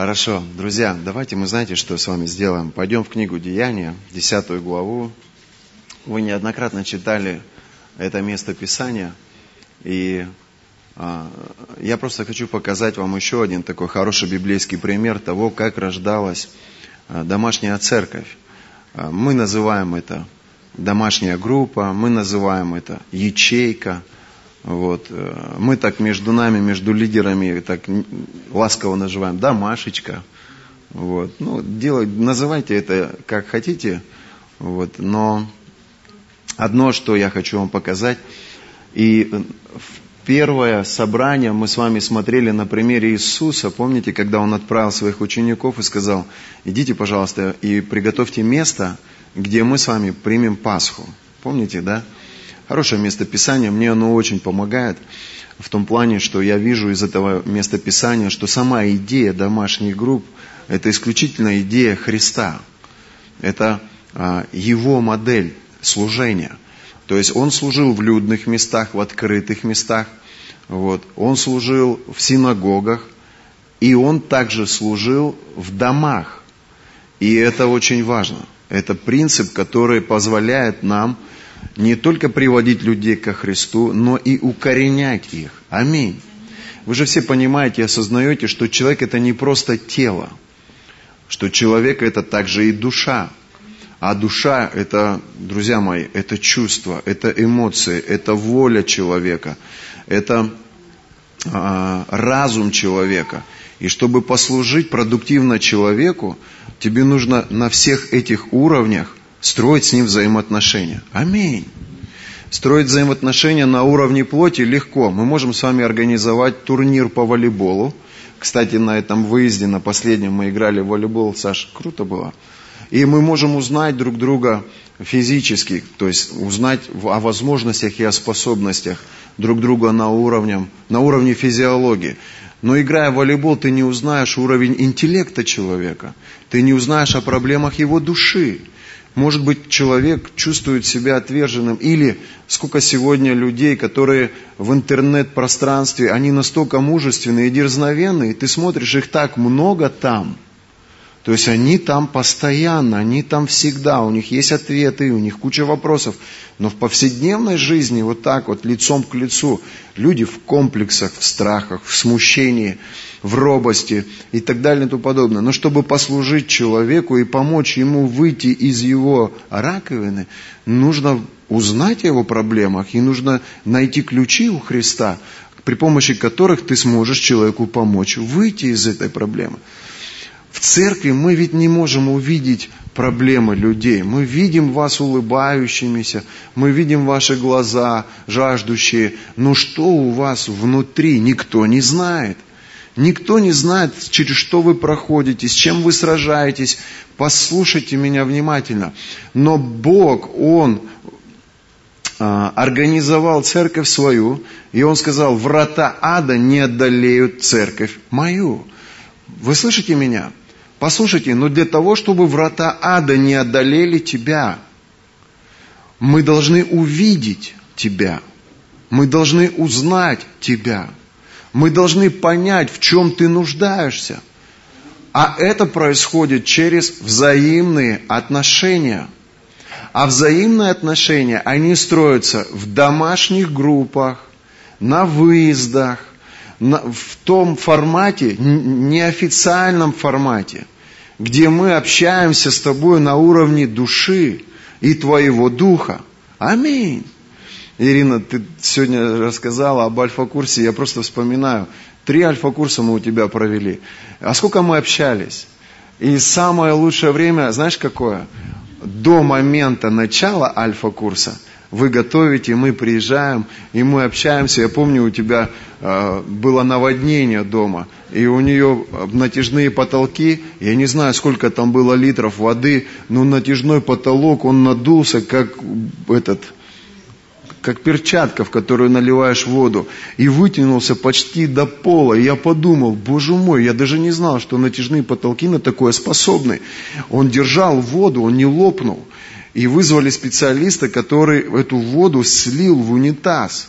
Хорошо. Друзья, давайте мы знаете, что с вами сделаем. Пойдем в книгу Деяния, 10 главу. Вы неоднократно читали это место Писания. И а, я просто хочу показать вам еще один такой хороший библейский пример того, как рождалась а, домашняя церковь. А, мы называем это домашняя группа, мы называем это ячейка. Вот. Э, мы так между нами, между лидерами, так ласково называем домашечка. Вот. Ну, делай, называйте это как хотите. Вот. Но одно, что я хочу вам показать. И в первое собрание мы с вами смотрели на примере Иисуса. Помните, когда Он отправил своих учеников и сказал, идите, пожалуйста, и приготовьте место, где мы с вами примем Пасху. Помните, да? Хорошее местописание, мне оно очень помогает в том плане, что я вижу из этого местописания, что сама идея домашних групп – это исключительно идея Христа. Это а, Его модель служения. То есть Он служил в людных местах, в открытых местах. Вот. Он служил в синагогах. И Он также служил в домах. И это очень важно – это принцип, который позволяет нам не только приводить людей ко Христу, но и укоренять их. Аминь. Вы же все понимаете и осознаете, что человек это не просто тело, что человек это также и душа. А душа это, друзья мои, это чувство, это эмоции, это воля человека, это а, разум человека. И чтобы послужить продуктивно человеку, тебе нужно на всех этих уровнях строить с ним взаимоотношения. Аминь. Строить взаимоотношения на уровне плоти легко. Мы можем с вами организовать турнир по волейболу. Кстати, на этом выезде, на последнем мы играли в волейбол. Саш, круто было. И мы можем узнать друг друга физически, то есть узнать о возможностях и о способностях друг друга на уровне, на уровне физиологии. Но играя в волейбол, ты не узнаешь уровень интеллекта человека. Ты не узнаешь о проблемах его души. Может быть, человек чувствует себя отверженным. Или сколько сегодня людей, которые в интернет-пространстве, они настолько мужественные и дерзновенные, ты смотришь, их так много там – то есть они там постоянно, они там всегда, у них есть ответы, у них куча вопросов. Но в повседневной жизни вот так вот, лицом к лицу, люди в комплексах, в страхах, в смущении, в робости и так далее и тому подобное. Но чтобы послужить человеку и помочь ему выйти из его раковины, нужно узнать о его проблемах и нужно найти ключи у Христа, при помощи которых ты сможешь человеку помочь выйти из этой проблемы. В церкви мы ведь не можем увидеть проблемы людей. Мы видим вас улыбающимися, мы видим ваши глаза жаждущие. Но что у вас внутри, никто не знает. Никто не знает, через что вы проходите, с чем вы сражаетесь. Послушайте меня внимательно. Но Бог, Он а, организовал церковь свою, и Он сказал, врата ада не одолеют церковь мою. Вы слышите меня? Послушайте, но для того, чтобы врата ада не одолели тебя, мы должны увидеть тебя. Мы должны узнать тебя. Мы должны понять, в чем ты нуждаешься. А это происходит через взаимные отношения. А взаимные отношения, они строятся в домашних группах, на выездах, в том формате, неофициальном формате, где мы общаемся с тобой на уровне души и твоего духа. Аминь. Ирина, ты сегодня рассказала об альфа-курсе, я просто вспоминаю. Три альфа-курса мы у тебя провели. А сколько мы общались? И самое лучшее время, знаешь какое? До момента начала альфа-курса – вы готовите, мы приезжаем, и мы общаемся. Я помню, у тебя э, было наводнение дома, и у нее натяжные потолки, я не знаю, сколько там было литров воды, но натяжной потолок, он надулся, как этот, как перчатка, в которую наливаешь воду, и вытянулся почти до пола. И я подумал, боже мой, я даже не знал, что натяжные потолки на такое способны. Он держал воду, он не лопнул. И вызвали специалиста, который эту воду слил в унитаз.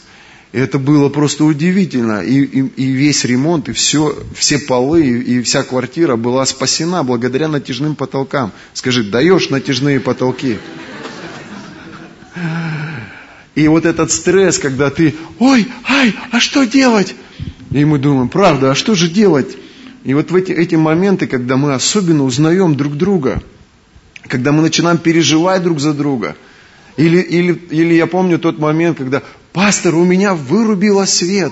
Это было просто удивительно. И, и, и весь ремонт, и все, все полы, и, и вся квартира была спасена благодаря натяжным потолкам. Скажи, даешь натяжные потолки? И вот этот стресс, когда ты, ой, ай, а что делать? И мы думаем, правда, а что же делать? И вот в эти, эти моменты, когда мы особенно узнаем друг друга, когда мы начинаем переживать друг за друга, или, или, или я помню тот момент, когда пастор, у меня вырубило свет,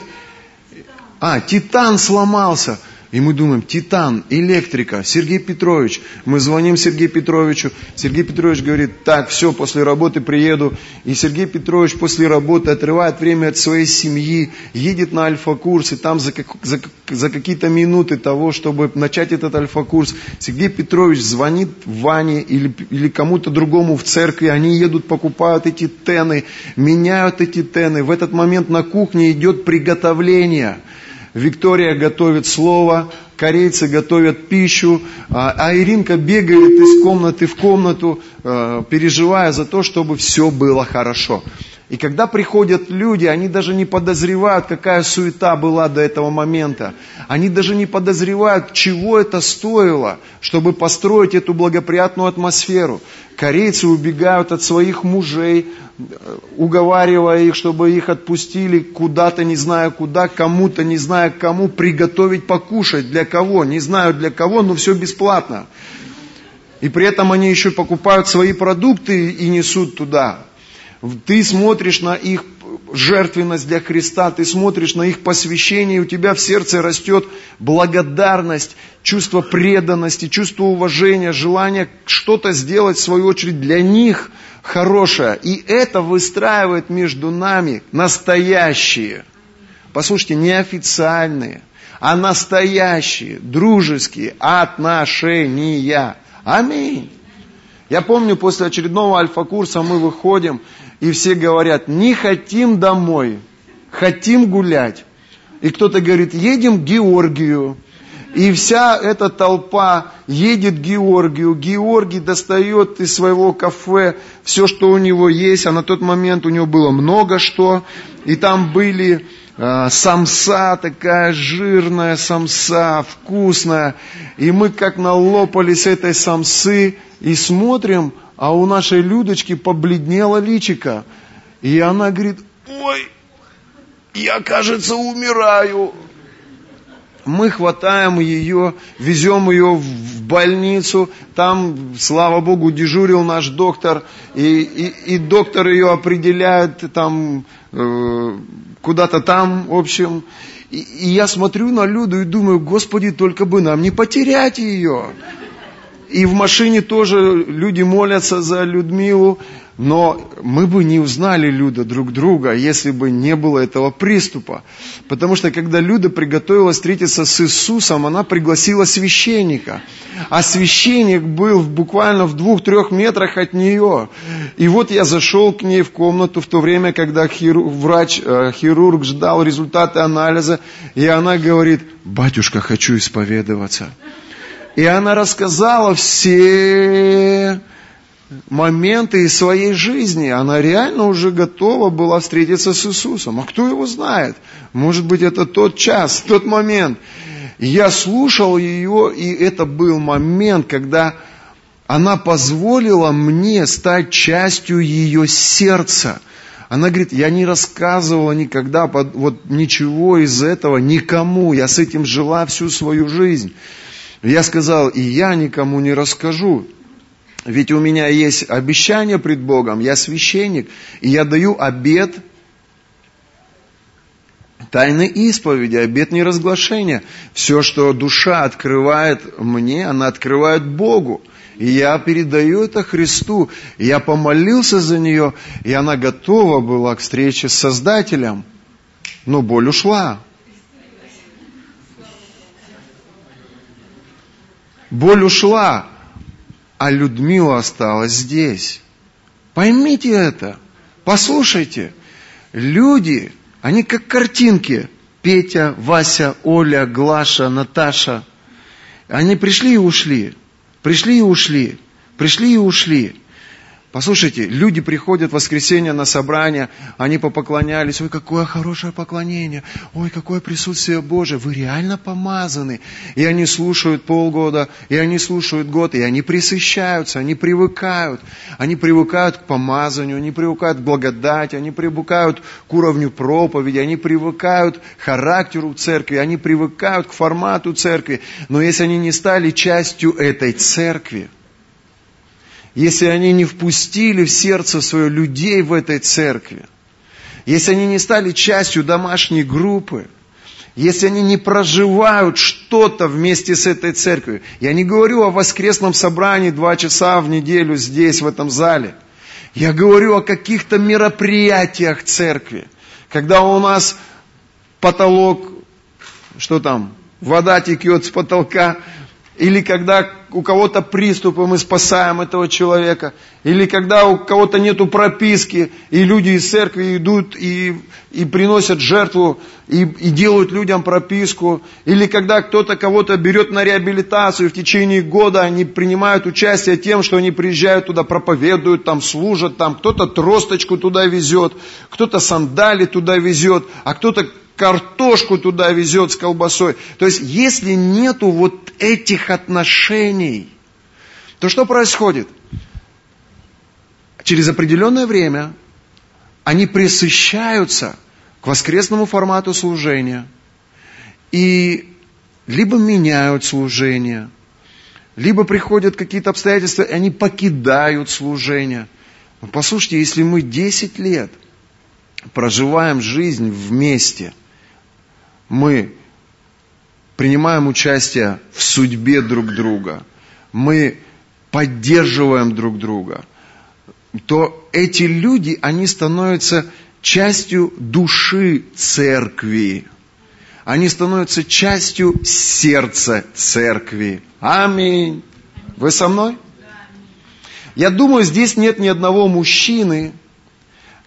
а, титан сломался, и мы думаем, титан, электрика, Сергей Петрович. Мы звоним Сергею Петровичу. Сергей Петрович говорит, так, все, после работы приеду. И Сергей Петрович после работы отрывает время от своей семьи, едет на альфа-курс, и там за, как, за, за какие-то минуты того, чтобы начать этот альфа-курс, Сергей Петрович звонит Ване или, или кому-то другому в церкви, они едут, покупают эти тены, меняют эти тены. В этот момент на кухне идет приготовление – Виктория готовит слово, корейцы готовят пищу, а, а Иринка бегает из комнаты в комнату, э, переживая за то, чтобы все было хорошо. И когда приходят люди, они даже не подозревают, какая суета была до этого момента. Они даже не подозревают, чего это стоило, чтобы построить эту благоприятную атмосферу. Корейцы убегают от своих мужей, уговаривая их, чтобы их отпустили куда-то, не зная куда, кому-то, не зная кому, приготовить покушать. Для кого? Не знаю для кого, но все бесплатно. И при этом они еще покупают свои продукты и несут туда. Ты смотришь на их жертвенность для Христа, ты смотришь на их посвящение, и у тебя в сердце растет благодарность, чувство преданности, чувство уважения, желание что-то сделать, в свою очередь, для них хорошее. И это выстраивает между нами настоящие, послушайте, не официальные, а настоящие, дружеские отношения. Аминь. Я помню, после очередного альфа-курса мы выходим, и все говорят, не хотим домой, хотим гулять. И кто-то говорит, едем к Георгию. И вся эта толпа едет к Георгию. Георгий достает из своего кафе все, что у него есть. А на тот момент у него было много что. И там были э, самса, такая жирная самса, вкусная. И мы как налопались этой самсы и смотрим, а у нашей Людочки побледнело личико. И она говорит, ой, я, кажется, умираю. Мы хватаем ее, везем ее в больницу, там, слава Богу, дежурил наш доктор, и, и, и доктор ее определяет там э, куда-то там, в общем. И, и я смотрю на Люду и думаю, Господи, только бы нам не потерять ее. И в машине тоже люди молятся за Людмилу, но мы бы не узнали Люда друг друга, если бы не было этого приступа. Потому что когда Люда приготовилась встретиться с Иисусом, она пригласила священника. А священник был буквально в двух-трех метрах от нее. И вот я зашел к ней в комнату в то время, когда хирург, врач, э, хирург ждал результаты анализа, и она говорит, батюшка, хочу исповедоваться. И она рассказала все моменты из своей жизни. Она реально уже готова была встретиться с Иисусом. А кто его знает? Может быть, это тот час, тот момент. я слушал ее, и это был момент, когда она позволила мне стать частью ее сердца. Она говорит, я не рассказывала никогда вот ничего из этого никому. Я с этим жила всю свою жизнь. Я сказал, и я никому не расскажу. Ведь у меня есть обещание пред Богом, я священник, и я даю обед тайны исповеди, обет неразглашения. Все, что душа открывает мне, она открывает Богу. И я передаю это Христу. Я помолился за нее, и она готова была к встрече с Создателем. Но боль ушла. Боль ушла, а Людмила осталась здесь. Поймите это, послушайте. Люди, они как картинки. Петя, Вася, Оля, Глаша, Наташа. Они пришли и ушли. Пришли и ушли. Пришли и ушли. Послушайте, люди приходят в воскресенье на собрание, они попоклонялись, ой, какое хорошее поклонение, ой, какое присутствие Божие, вы реально помазаны. И они слушают полгода, и они слушают год, и они присыщаются, они привыкают. Они привыкают к помазанию, они привыкают к благодати, они привыкают к уровню проповеди, они привыкают к характеру церкви, они привыкают к формату церкви. Но если они не стали частью этой церкви, если они не впустили в сердце свое людей в этой церкви, если они не стали частью домашней группы, если они не проживают что-то вместе с этой церковью. Я не говорю о воскресном собрании два часа в неделю здесь, в этом зале. Я говорю о каких-то мероприятиях церкви, когда у нас потолок, что там, вода текет с потолка, или когда у кого-то приступ, и мы спасаем этого человека, или когда у кого-то нету прописки, и люди из церкви идут и, и приносят жертву, и, и делают людям прописку, или когда кто-то кого-то берет на реабилитацию, в течение года они принимают участие тем, что они приезжают туда, проповедуют, там служат, там кто-то тросточку туда везет, кто-то сандали туда везет, а кто-то картошку туда везет с колбасой. То есть, если нету вот этих отношений, то что происходит? Через определенное время они присыщаются к воскресному формату служения и либо меняют служение, либо приходят какие-то обстоятельства, и они покидают служение. Но послушайте, если мы 10 лет проживаем жизнь вместе – мы принимаем участие в судьбе друг друга, мы поддерживаем друг друга, то эти люди, они становятся частью души церкви. Они становятся частью сердца церкви. Аминь. Вы со мной? Я думаю, здесь нет ни одного мужчины,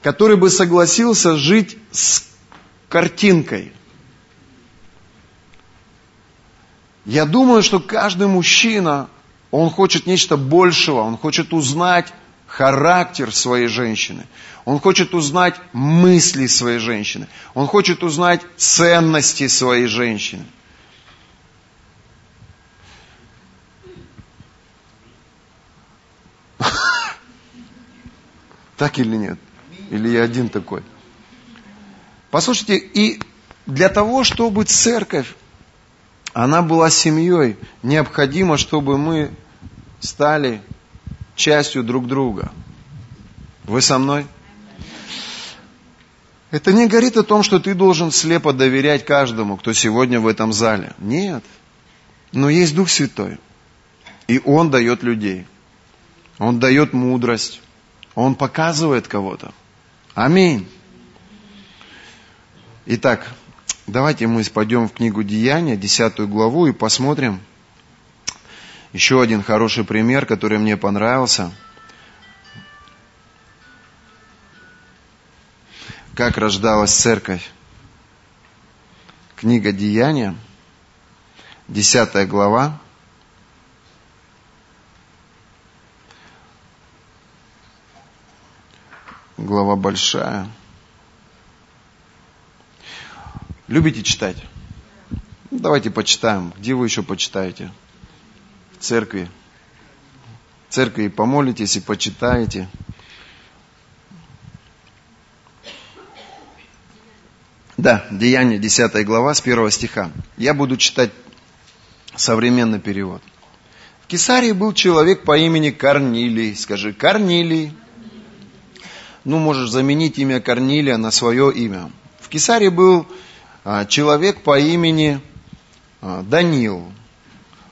который бы согласился жить с картинкой – Я думаю, что каждый мужчина, он хочет нечто большего, он хочет узнать характер своей женщины, он хочет узнать мысли своей женщины, он хочет узнать ценности своей женщины. Так или нет? Или я один такой? Послушайте, и для того, чтобы церковь она была семьей. Необходимо, чтобы мы стали частью друг друга. Вы со мной? Это не говорит о том, что ты должен слепо доверять каждому, кто сегодня в этом зале. Нет. Но есть Дух Святой. И Он дает людей. Он дает мудрость. Он показывает кого-то. Аминь. Итак, Давайте мы пойдем в книгу Деяния, 10 главу, и посмотрим еще один хороший пример, который мне понравился. Как рождалась церковь. Книга Деяния, 10 глава. Глава большая. Любите читать? Давайте почитаем. Где вы еще почитаете? В церкви. В церкви помолитесь и почитаете. Да, Деяние 10 глава с 1 стиха. Я буду читать современный перевод. В Кесарии был человек по имени Корнилий. Скажи, Корнилий. Ну, можешь заменить имя Корнилия на свое имя. В Кесарии был а, человек по имени а, Данил,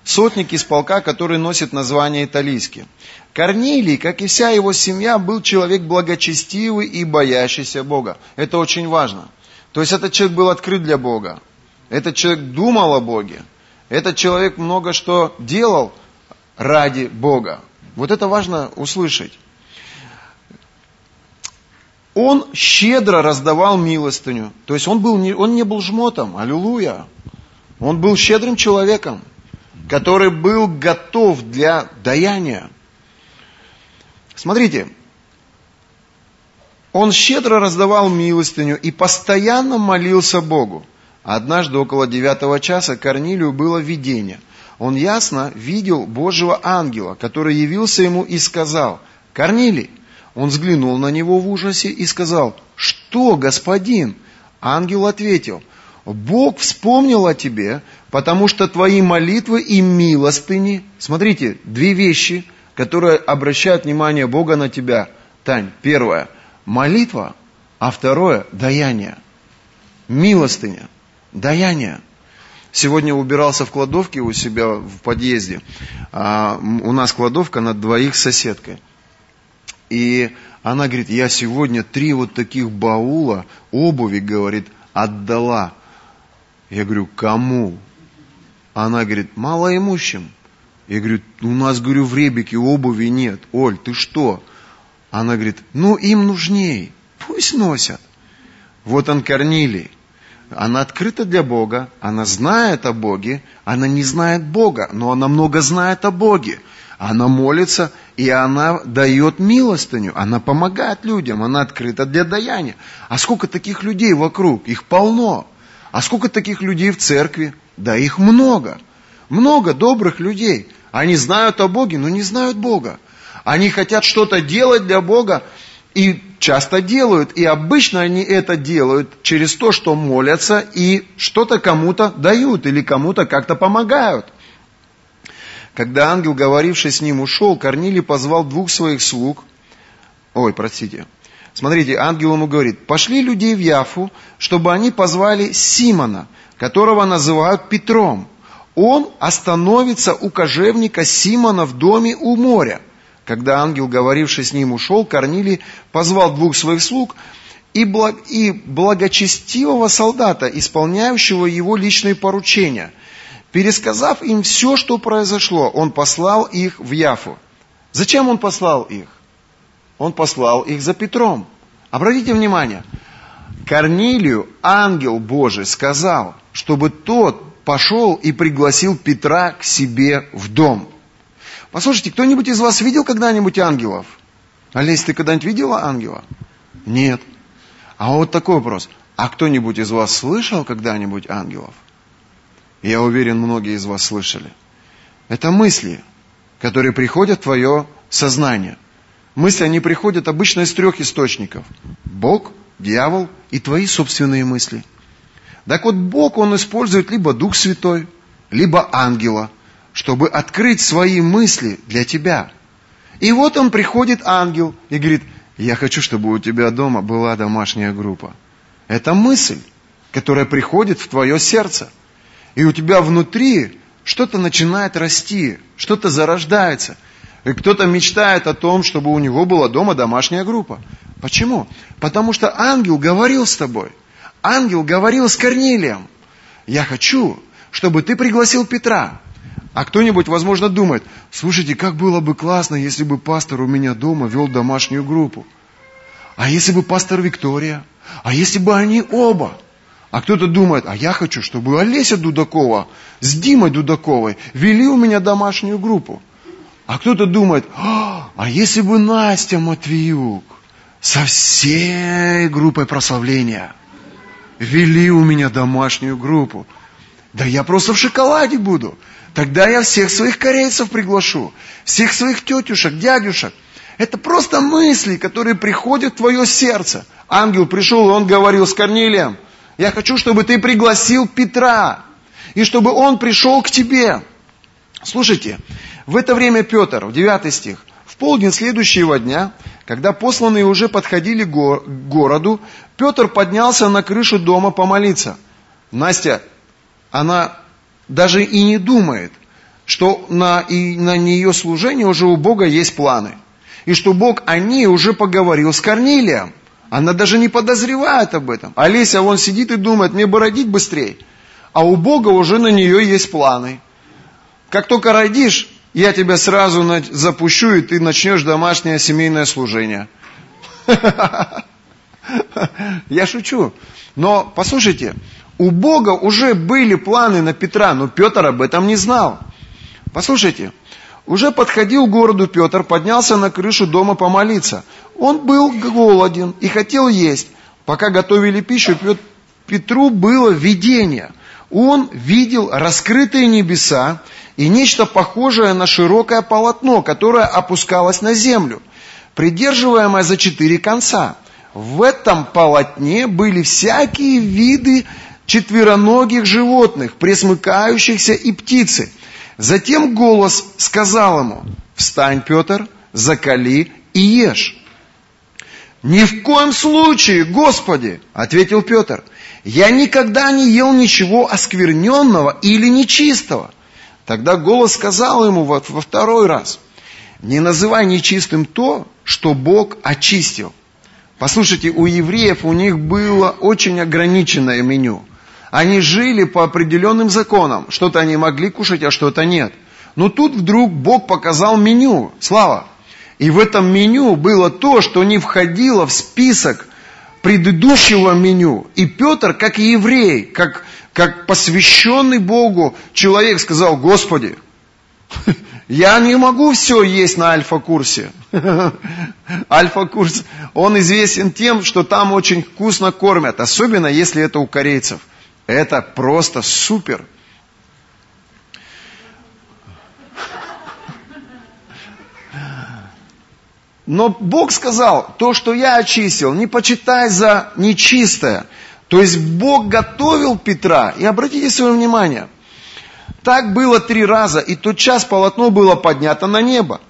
сотник из полка, который носит название италийский. Корнилий, как и вся его семья, был человек благочестивый и боящийся Бога. Это очень важно. То есть этот человек был открыт для Бога. Этот человек думал о Боге. Этот человек много что делал ради Бога. Вот это важно услышать он щедро раздавал милостыню. То есть он, был, не, он не был жмотом, аллилуйя. Он был щедрым человеком, который был готов для даяния. Смотрите, Он щедро раздавал милостыню и постоянно молился Богу. Однажды около девятого часа Корнилию было видение. Он ясно видел Божьего ангела, который явился ему и сказал, «Корнилий!» Он взглянул на него в ужасе и сказал, «Что, господин?» Ангел ответил, «Бог вспомнил о тебе, потому что твои молитвы и милостыни...» Смотрите, две вещи, которые обращают внимание Бога на тебя. Тань, первое – молитва, а второе – даяние. Милостыня, даяние. Сегодня убирался в кладовке у себя в подъезде. А, у нас кладовка на двоих соседкой. И она говорит, я сегодня три вот таких баула обуви, говорит, отдала. Я говорю, кому? Она говорит, малоимущим. Я говорю, у нас, говорю, в Ребике обуви нет. Оль, ты что? Она говорит, ну им нужней, пусть носят. Вот он Корнилий. Она открыта для Бога, она знает о Боге, она не знает Бога, но она много знает о Боге. Она молится, и она дает милостыню, она помогает людям, она открыта для даяния. А сколько таких людей вокруг? Их полно. А сколько таких людей в церкви? Да их много. Много добрых людей. Они знают о Боге, но не знают Бога. Они хотят что-то делать для Бога, и часто делают. И обычно они это делают через то, что молятся и что-то кому-то дают или кому-то как-то помогают. Когда ангел, говоривший с ним, ушел, Корнилий позвал двух своих слуг. Ой, простите. Смотрите, ангел ему говорит, пошли людей в Яфу, чтобы они позвали Симона, которого называют Петром. Он остановится у кожевника Симона в доме у моря. Когда ангел, говоривший с ним, ушел, Корнилий позвал двух своих слуг и, и благочестивого солдата, исполняющего его личные поручения – Пересказав им все, что произошло, он послал их в Яфу. Зачем он послал их? Он послал их за Петром. Обратите внимание, Корнилию ангел Божий сказал, чтобы тот пошел и пригласил Петра к себе в дом. Послушайте, кто-нибудь из вас видел когда-нибудь ангелов? Олесь, ты когда-нибудь видела ангела? Нет. А вот такой вопрос. А кто-нибудь из вас слышал когда-нибудь ангелов? Я уверен, многие из вас слышали. Это мысли, которые приходят в твое сознание. Мысли, они приходят обычно из трех источников. Бог, дьявол и твои собственные мысли. Так вот, Бог, Он использует либо Дух Святой, либо ангела, чтобы открыть свои мысли для тебя. И вот он приходит, ангел, и говорит, я хочу, чтобы у тебя дома была домашняя группа. Это мысль, которая приходит в твое сердце – и у тебя внутри что-то начинает расти, что-то зарождается. И кто-то мечтает о том, чтобы у него была дома домашняя группа. Почему? Потому что ангел говорил с тобой. Ангел говорил с Корнилием. Я хочу, чтобы ты пригласил Петра. А кто-нибудь, возможно, думает, слушайте, как было бы классно, если бы пастор у меня дома вел домашнюю группу. А если бы пастор Виктория? А если бы они оба? А кто-то думает, а я хочу, чтобы Олеся Дудакова с Димой Дудаковой вели у меня домашнюю группу. А кто-то думает, а, а если бы Настя Матвеюк со всей группой прославления вели у меня домашнюю группу. Да я просто в шоколаде буду. Тогда я всех своих корейцев приглашу, всех своих тетюшек, дядюшек. Это просто мысли, которые приходят в твое сердце. Ангел пришел, и он говорил с Корнилием – я хочу, чтобы ты пригласил Петра, и чтобы он пришел к тебе. Слушайте, в это время Петр, в 9 стих, в полдень следующего дня, когда посланные уже подходили к городу, Петр поднялся на крышу дома помолиться. Настя, она даже и не думает, что на, и на нее служение уже у Бога есть планы. И что Бог о ней уже поговорил с Корнилием. Она даже не подозревает об этом. Олеся вон сидит и думает, мне бы родить быстрее. А у Бога уже на нее есть планы. Как только родишь, я тебя сразу запущу, и ты начнешь домашнее семейное служение. Я шучу. Но послушайте, у Бога уже были планы на Петра, но Петр об этом не знал. Послушайте, Уже подходил к городу Петр, поднялся на крышу дома помолиться. Он был голоден и хотел есть. Пока готовили пищу, Петру было видение. Он видел раскрытые небеса и нечто похожее на широкое полотно, которое опускалось на землю, придерживаемое за четыре конца. В этом полотне были всякие виды четвероногих животных, пресмыкающихся и птицы. Затем голос сказал ему, «Встань, Петр, закали и ешь». «Ни в коем случае, Господи!» — ответил Петр. «Я никогда не ел ничего оскверненного или нечистого». Тогда голос сказал ему во, во второй раз, «Не называй нечистым то, что Бог очистил». Послушайте, у евреев у них было очень ограниченное меню. Они жили по определенным законам. Что-то они могли кушать, а что-то нет. Но тут вдруг Бог показал меню. Слава! И в этом меню было то, что не входило в список предыдущего меню. И Петр, как еврей, как, как посвященный Богу человек, сказал, Господи, я не могу все есть на альфа-курсе. Альфа-курс, он известен тем, что там очень вкусно кормят, особенно если это у корейцев. Это просто супер. Но Бог сказал, то, что я очистил, не почитай за нечистое. То есть Бог готовил Петра. И обратите свое внимание, так было три раза, и тот час полотно было поднято на небо.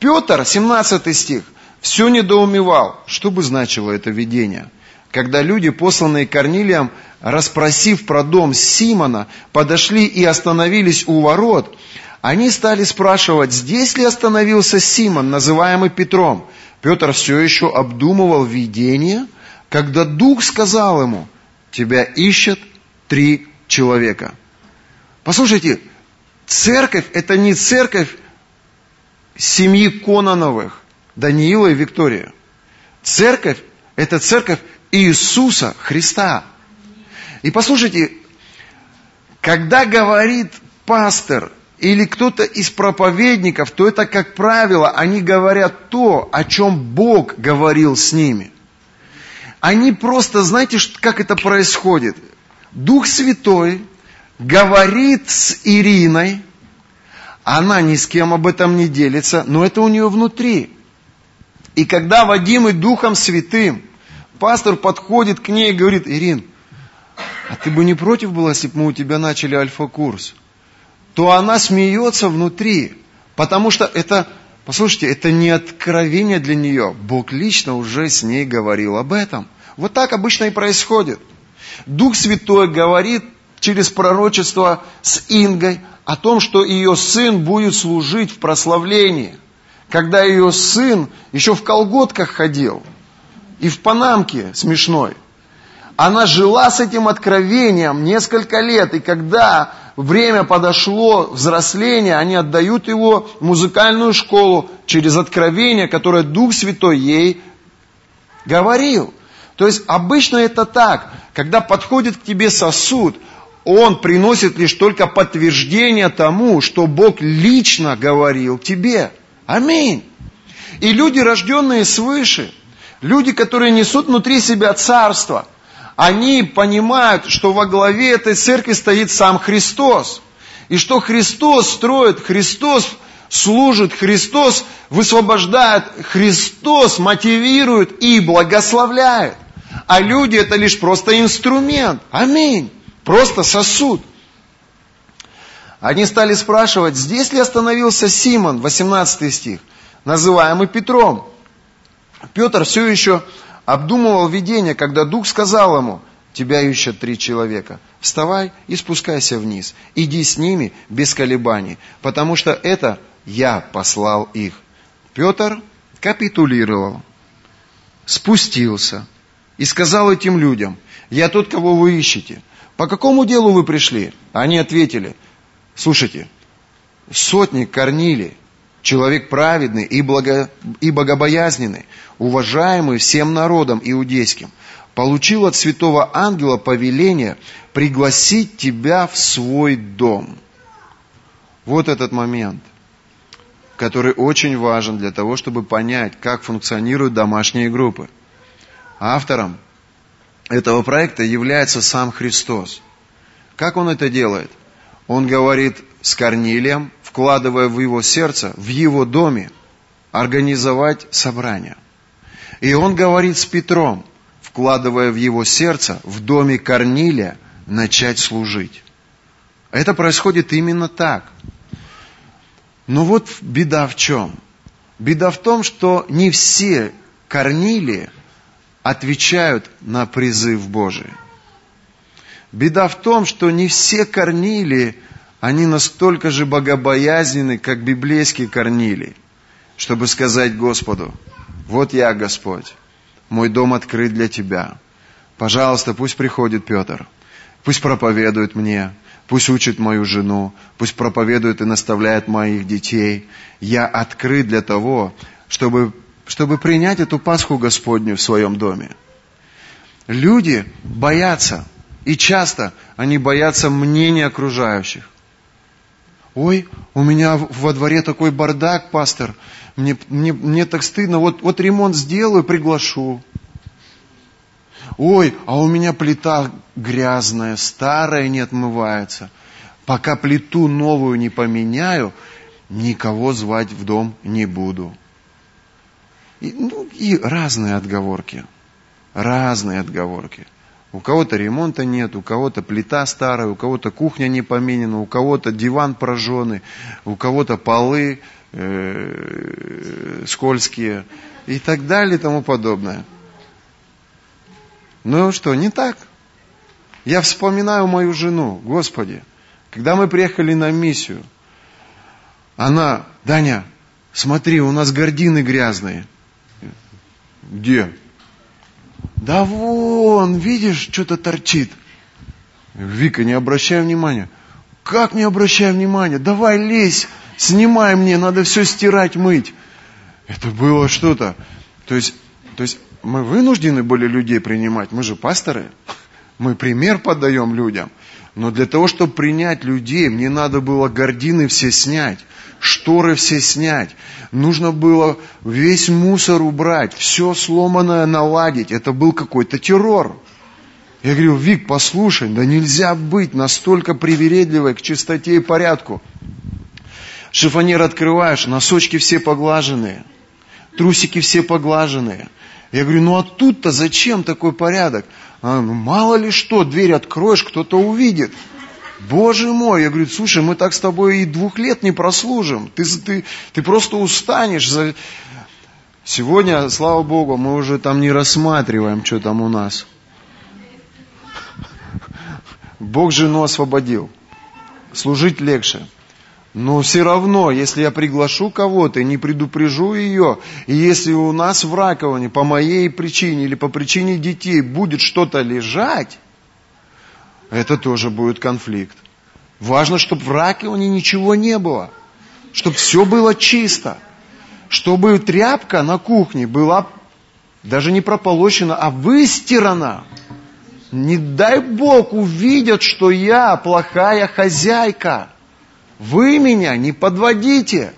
Петр, 17 стих, все недоумевал, что бы значило это видение. Когда люди, посланные Корнилием, расспросив про дом Симона, подошли и остановились у ворот, они стали спрашивать, здесь ли остановился Симон, называемый Петром. Петр все еще обдумывал видение, когда Дух сказал ему, тебя ищут три человека. Послушайте, церковь это не церковь семьи Кононовых, Даниила и Виктория. Церковь это церковь Иисуса Христа. И послушайте, когда говорит пастор или кто-то из проповедников, то это, как правило, они говорят то, о чем Бог говорил с ними. Они просто, знаете, как это происходит? Дух Святой говорит с Ириной, она ни с кем об этом не делится, но это у нее внутри. И когда водимый Духом Святым, пастор подходит к ней и говорит, Ирин, а ты бы не против была, если бы мы у тебя начали альфа-курс? То она смеется внутри, потому что это, послушайте, это не откровение для нее. Бог лично уже с ней говорил об этом. Вот так обычно и происходит. Дух Святой говорит через пророчество с Ингой о том, что ее сын будет служить в прославлении. Когда ее сын еще в колготках ходил и в панамке смешной – она жила с этим откровением несколько лет, и когда время подошло взросления, они отдают его в музыкальную школу через откровение, которое Дух Святой ей говорил. То есть обычно это так, когда подходит к тебе сосуд, он приносит лишь только подтверждение тому, что Бог лично говорил тебе. Аминь. И люди, рожденные свыше, люди, которые несут внутри себя царство – они понимают, что во главе этой церкви стоит сам Христос. И что Христос строит, Христос служит, Христос высвобождает, Христос мотивирует и благословляет. А люди это лишь просто инструмент. Аминь. Просто сосуд. Они стали спрашивать, здесь ли остановился Симон, 18 стих, называемый Петром. Петр все еще обдумывал видение, когда Дух сказал ему, тебя ищут три человека. Вставай и спускайся вниз. Иди с ними без колебаний, потому что это я послал их. Петр капитулировал, спустился и сказал этим людям, я тот, кого вы ищете. По какому делу вы пришли? Они ответили, слушайте, сотник Корнилий, человек праведный и, благо, и богобоязненный, уважаемый всем народом иудейским, получил от святого ангела повеление пригласить тебя в свой дом. Вот этот момент. который очень важен для того, чтобы понять, как функционируют домашние группы. Автором этого проекта является сам Христос. Как он это делает? Он говорит с Корнилием, вкладывая в его сердце, в его доме, организовать собрание. И он говорит с Петром, вкладывая в его сердце, в доме Корнилия, начать служить. Это происходит именно так. Но вот беда в чем? Беда в том, что не все Корнилии отвечают на призыв Божий. Беда в том, что не все Корнилии, они настолько же богобоязненны, как библейские Корнилии, чтобы сказать Господу, вот я, Господь, мой дом открыт для Тебя. Пожалуйста, пусть приходит Петр, пусть проповедует мне, пусть учит мою жену, пусть проповедует и наставляет моих детей. Я открыт для того, чтобы, чтобы принять эту Пасху Господню в своем доме. Люди боятся, и часто они боятся мнения окружающих. Ой, у меня во дворе такой бардак, пастор, мне, мне, мне так стыдно, вот, вот ремонт сделаю, приглашу. Ой, а у меня плита грязная, старая, не отмывается. Пока плиту новую не поменяю, никого звать в дом не буду. И, ну, и разные отговорки. Разные отговорки. У кого-то ремонта нет, у кого-то плита старая, у кого-то кухня не поменена, у кого-то диван прожженный, у кого-то полы э, скользкие и так далее и тому подобное. Ну что, не так? Я вспоминаю мою жену, Господи, когда мы приехали на миссию, она, Даня, смотри, у нас гордины грязные. Где? Да вон, видишь, что-то торчит. Вика, не обращай внимания. Как не обращай внимания? Давай лезь, снимай мне, надо все стирать, мыть. Это было что-то. То есть, то есть мы вынуждены были людей принимать, мы же пасторы. Мы пример подаем людям. Но для того, чтобы принять людей, мне надо было гордины все снять, шторы все снять. Нужно было весь мусор убрать, все сломанное наладить. Это был какой-то террор. Я говорю, Вик, послушай, да нельзя быть настолько привередливой к чистоте и порядку. Шифонер открываешь, носочки все поглаженные, трусики все поглаженные. Я говорю, ну а тут-то зачем такой порядок? А, ну, мало ли что, дверь откроешь, кто-то увидит. Боже мой, я говорю, слушай, мы так с тобой и двух лет не прослужим. Ты, ты, ты просто устанешь. За... Сегодня, слава Богу, мы уже там не рассматриваем, что там у нас. Бог жену освободил. Служить легче. Но все равно, если я приглашу кого-то и не предупрежу ее, и если у нас в раковине по моей причине или по причине детей будет что-то лежать, это тоже будет конфликт. Важно, чтобы в раковине ничего не было, чтобы все было чисто, чтобы тряпка на кухне была даже не прополощена, а выстирана. Не дай Бог увидят, что я плохая хозяйка. Вы меня не подводите.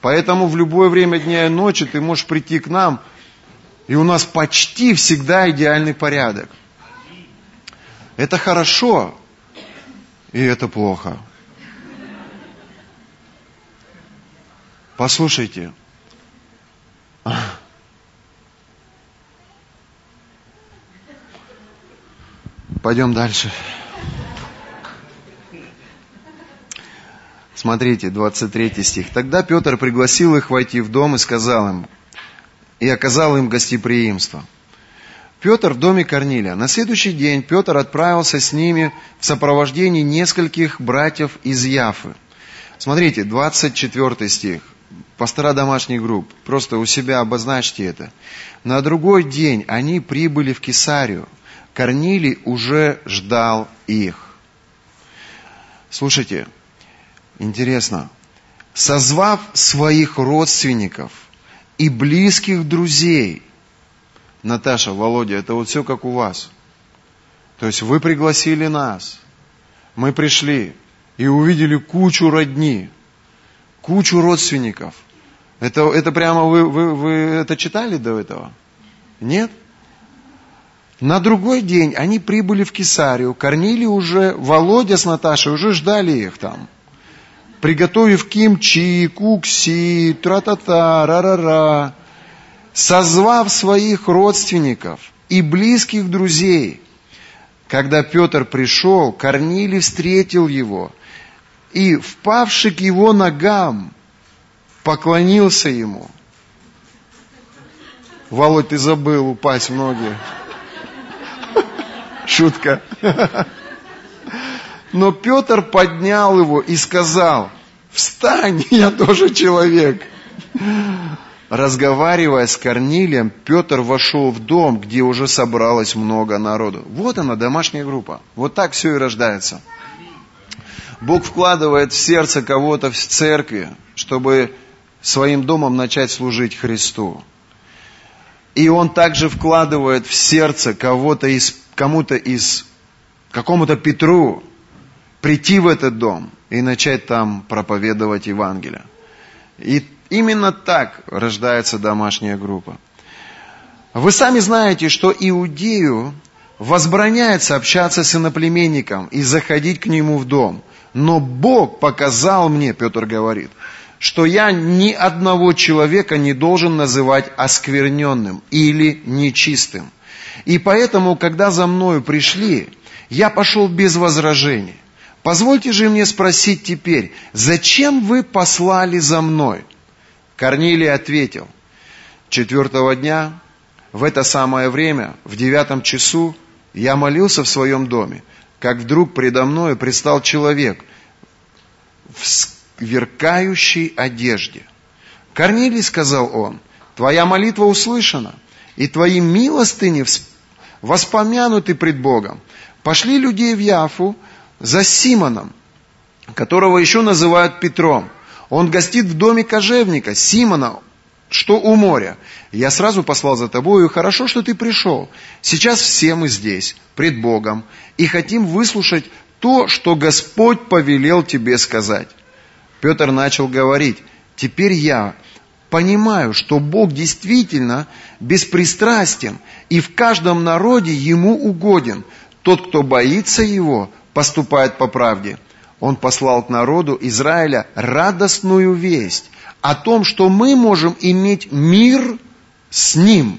Поэтому в любое время дня и ночи ты можешь прийти к нам, и у нас почти всегда идеальный порядок. Это хорошо, и это плохо. Послушайте. Пойдем дальше. Смотрите, 23 стих. Тогда Петр пригласил их войти в дом и сказал им, и оказал им гостеприимство. Петр в доме Корнилия. На следующий день Петр отправился с ними в сопровождении нескольких братьев из Яфы. Смотрите, 24 стих. Пастора домашних групп. Просто у себя обозначьте это. На другой день они прибыли в Кесарию. Корнилий уже ждал их. Слушайте, Интересно. Созвав своих родственников и близких друзей, Наташа, Володя, это вот все как у вас. То есть вы пригласили нас, мы пришли и увидели кучу родни, кучу родственников. Это, это прямо вы, вы, вы это читали до этого? Нет? На другой день они прибыли в Кесарию. Корнили уже, Володя с Наташей уже ждали их там. Приготовив кимчи, кукси, тра-та-та, ра-ра-ра. Созвав своих родственников и близких друзей. Когда Петр пришел, Корнилий встретил его и, впавший к его ногам, поклонился ему. Володь, ты забыл упасть в ноги. Шутка. Но Петр поднял его и сказал, встань, я тоже человек. Разговаривая с Корнилием, Петр вошел в дом, где уже собралось много народу. Вот она, домашняя группа. Вот так все и рождается. Бог вкладывает в сердце кого-то в церкви, чтобы своим домом начать служить Христу. И Он также вкладывает в сердце кого-то из, кому-то из, какому-то Петру прийти в этот дом и начать там проповедовать Евангелие. И именно так рождается домашняя группа. Вы сами знаете, что Иудею возбраняется общаться с иноплеменником и заходить к нему в дом. Но Бог показал мне, Петр говорит, что я ни одного человека не должен называть оскверненным или нечистым. И поэтому, когда за мною пришли, я пошел без возражений. Позвольте же мне спросить теперь, зачем вы послали за мной? Корнилий ответил, четвертого дня, в это самое время, в девятом часу, я молился в своем доме, как вдруг предо мною предстал человек в сверкающей одежде. Корнилий, сказал он, твоя молитва услышана, и твои милостыни воспомянуты пред Богом. Пошли людей в Яфу за Симоном, которого еще называют Петром. Он гостит в доме кожевника Симона, что у моря. Я сразу послал за тобою, хорошо, что ты пришел. Сейчас все мы здесь, пред Богом, и хотим выслушать то, что Господь повелел тебе сказать. Петр начал говорить, теперь я понимаю, что Бог действительно беспристрастен и в каждом народе Ему угоден. Тот, кто боится Его, поступает по правде. Он послал к народу Израиля радостную весть о том, что мы можем иметь мир с Ним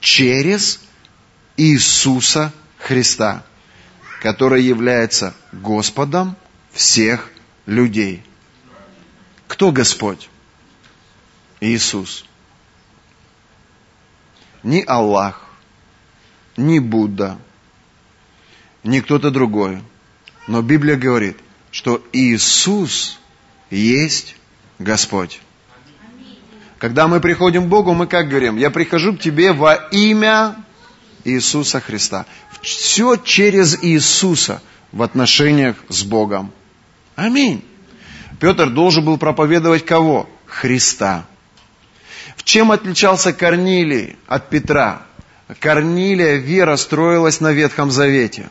через Иисуса Христа, который является Господом всех людей. Кто Господь? Иисус. Ни Аллах, ни Будда, ни кто-то другой. Но Библия говорит, что Иисус есть Господь. Когда мы приходим к Богу, мы как говорим? Я прихожу к тебе во имя Иисуса Христа. Все через Иисуса в отношениях с Богом. Аминь. Петр должен был проповедовать кого? Христа. В чем отличался Корнилий от Петра? Корнилия вера строилась на Ветхом Завете.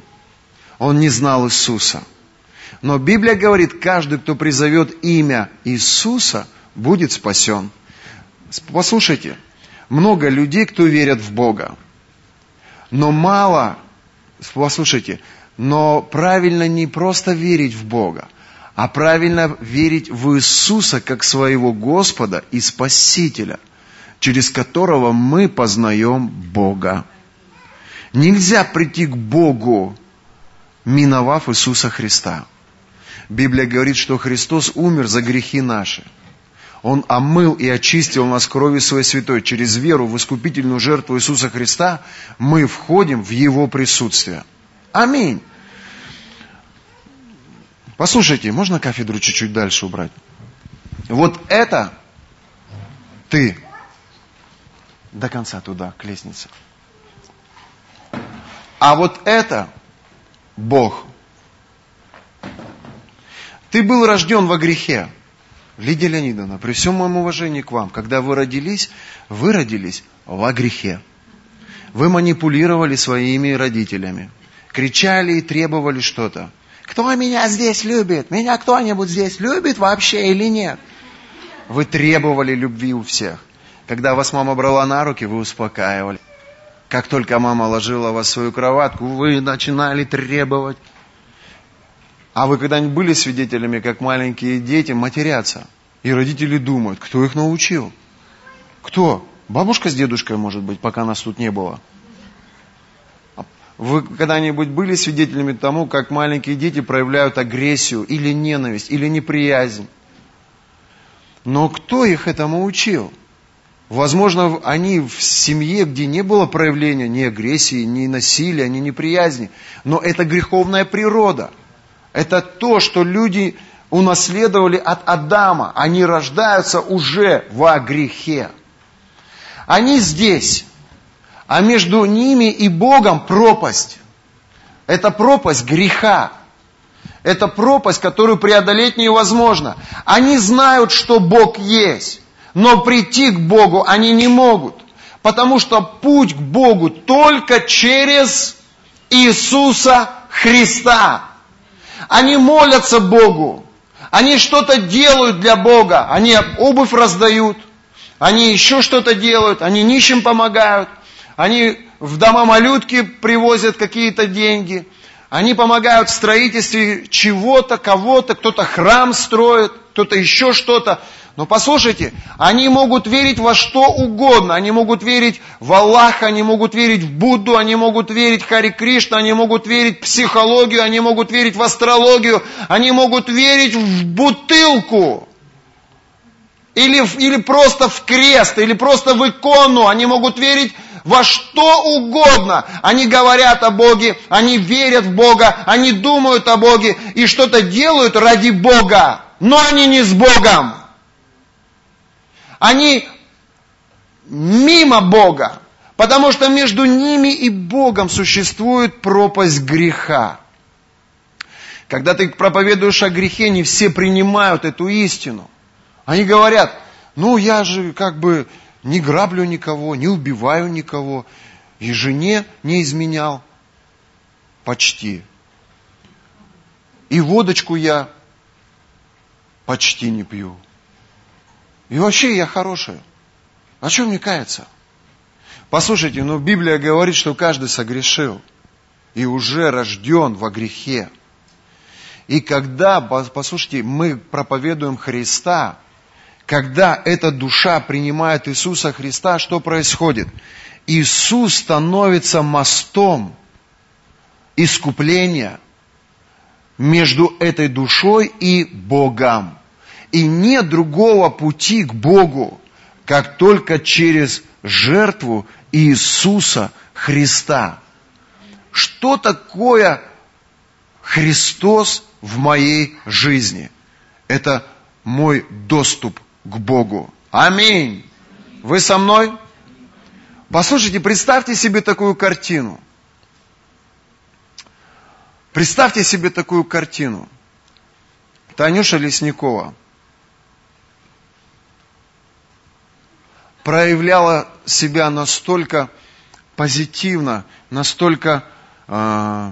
Он не знал Иисуса. Но Библия говорит, каждый, кто призовет имя Иисуса, будет спасен. Послушайте, много людей, кто верят в Бога. Но мало, послушайте, но правильно не просто верить в Бога, а правильно верить в Иисуса как своего Господа и Спасителя, через которого мы познаем Бога. Нельзя прийти к Богу, миновав Иисуса Христа. Библия говорит, что Христос умер за грехи наши. Он омыл и очистил нас кровью своей святой. Через веру в искупительную жертву Иисуса Христа мы входим в Его присутствие. Аминь. Послушайте, можно кафедру чуть-чуть дальше убрать? Вот это ты. До конца туда, к лестнице. А вот это Бог. Ты был рожден во грехе. Лидия Леонидовна, при всем моем уважении к вам, когда вы родились, вы родились во грехе. Вы манипулировали своими родителями, кричали и требовали что-то. Кто меня здесь любит? Меня кто-нибудь здесь любит вообще или нет? Вы требовали любви у всех. Когда вас мама брала на руки, вы успокаивали. Как только мама ложила вас в свою кроватку, вы начинали требовать. А вы когда-нибудь были свидетелями, как маленькие дети матерятся? И родители думают, кто их научил? Кто? Бабушка с дедушкой, может быть, пока нас тут не было. Вы когда-нибудь были свидетелями тому, как маленькие дети проявляют агрессию или ненависть, или неприязнь? Но кто их этому учил? Возможно, они в семье, где не было проявления ни агрессии, ни насилия, ни неприязни. Но это греховная природа. Это то, что люди унаследовали от Адама. Они рождаются уже во грехе. Они здесь, а между ними и Богом пропасть. Это пропасть греха. Это пропасть, которую преодолеть невозможно. Они знают, что Бог есть, но прийти к Богу они не могут. Потому что путь к Богу только через Иисуса Христа. Они молятся Богу. Они что-то делают для Бога. Они обувь раздают. Они еще что-то делают. Они нищим помогают. Они в дома малютки привозят какие-то деньги. Они помогают в строительстве чего-то, кого-то, кто-то храм строит, кто-то еще что-то. Но послушайте, они могут верить во что угодно. Они могут верить в Аллаха, они могут верить в Будду, они могут верить в Хари Кришна, они могут верить в психологию, они могут верить в астрологию, они могут верить в бутылку. Или, или просто в крест, или просто в икону. Они могут верить во что угодно. Они говорят о Боге, они верят в Бога, они думают о Боге и что-то делают ради Бога. Но они не с Богом. Они мимо Бога. Потому что между ними и Богом существует пропасть греха. Когда ты проповедуешь о грехе, не все принимают эту истину. Они говорят, ну я же как бы не граблю никого, не убиваю никого, и жене не изменял. Почти. И водочку я почти не пью. И вообще я хорошая. О чем мне каяться? Послушайте, ну Библия говорит, что каждый согрешил и уже рожден во грехе. И когда, послушайте, мы проповедуем Христа, когда эта душа принимает Иисуса Христа, что происходит? Иисус становится мостом искупления между этой душой и Богом. И нет другого пути к Богу, как только через жертву Иисуса Христа. Что такое Христос в моей жизни? Это мой доступ к Богу. Аминь. Вы со мной? Послушайте, представьте себе такую картину. Представьте себе такую картину. Танюша Лесникова проявляла себя настолько позитивно, настолько э,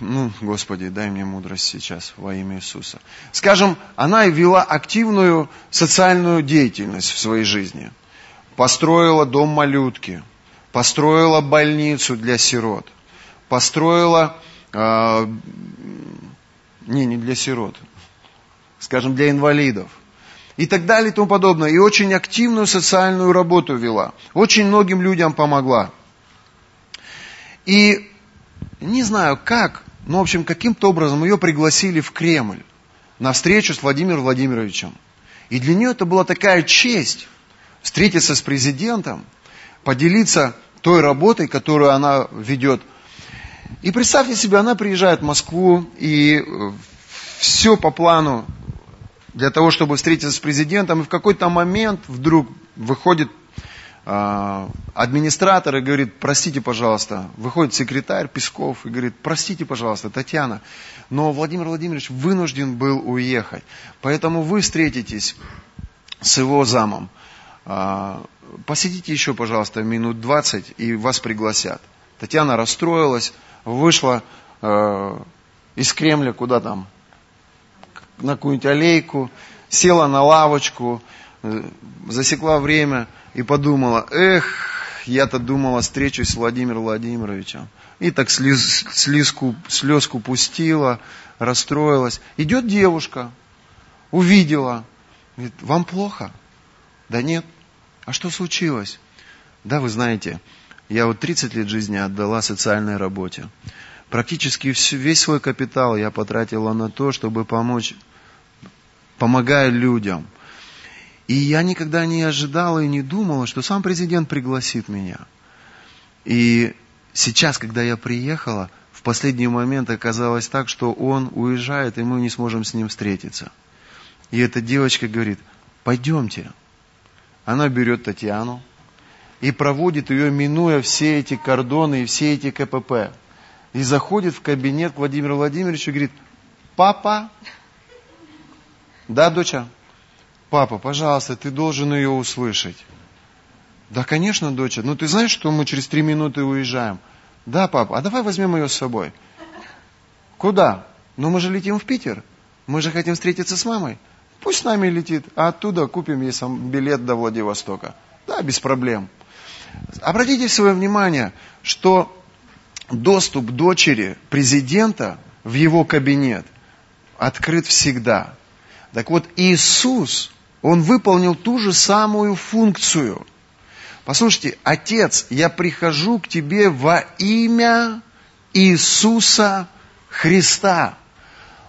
ну, Господи, дай мне мудрость сейчас во имя Иисуса. Скажем, она вела активную социальную деятельность в своей жизни. Построила дом малютки, построила больницу для сирот, построила, э, не, не для сирот, скажем, для инвалидов. И так далее и тому подобное. И очень активную социальную работу вела. Очень многим людям помогла. И не знаю как, но, в общем, каким-то образом ее пригласили в Кремль на встречу с Владимиром Владимировичем. И для нее это была такая честь встретиться с президентом, поделиться той работой, которую она ведет. И представьте себе, она приезжает в Москву, и э, все по плану для того, чтобы встретиться с президентом, и в какой-то момент вдруг выходит а, администратор и говорит, простите, пожалуйста, выходит секретарь Песков и говорит, простите, пожалуйста, Татьяна, но Владимир Владимирович вынужден был уехать, поэтому вы встретитесь с его замом. А, посидите еще, пожалуйста, минут 20 и вас пригласят. Татьяна расстроилась, вышла э, из Кремля куда там, на какую-нибудь аллейку, села на лавочку, э, засекла время и подумала, эх, я-то думала, встречусь с Владимиром Владимировичем. И так слез, слезку, слезку пустила, расстроилась. Идет девушка, увидела, говорит, вам плохо? Да нет. А что случилось? Да, вы знаете, я вот 30 лет жизни отдала социальной работе. Практически весь свой капитал я потратила на то, чтобы помочь, помогая людям. И я никогда не ожидала и не думала, что сам президент пригласит меня. И сейчас, когда я приехала, в последний момент оказалось так, что он уезжает, и мы не сможем с ним встретиться. И эта девочка говорит, пойдемте. Она берет Татьяну и проводит ее, минуя все эти кордоны и все эти КПП. И заходит в кабинет к Владимиру Владимировичу и говорит, папа, да, доча, папа, пожалуйста, ты должен ее услышать. Да, конечно, доча, но ты знаешь, что мы через три минуты уезжаем? Да, папа, а давай возьмем ее с собой. Куда? Ну мы же летим в Питер. Мы же хотим встретиться с мамой. Пусть с нами летит, а оттуда купим ей сам билет до Владивостока. Да, без проблем. Обратите свое внимание, что доступ дочери президента в его кабинет открыт всегда. Так вот, Иисус, Он выполнил ту же самую функцию. Послушайте, Отец, я прихожу к Тебе во имя Иисуса Христа.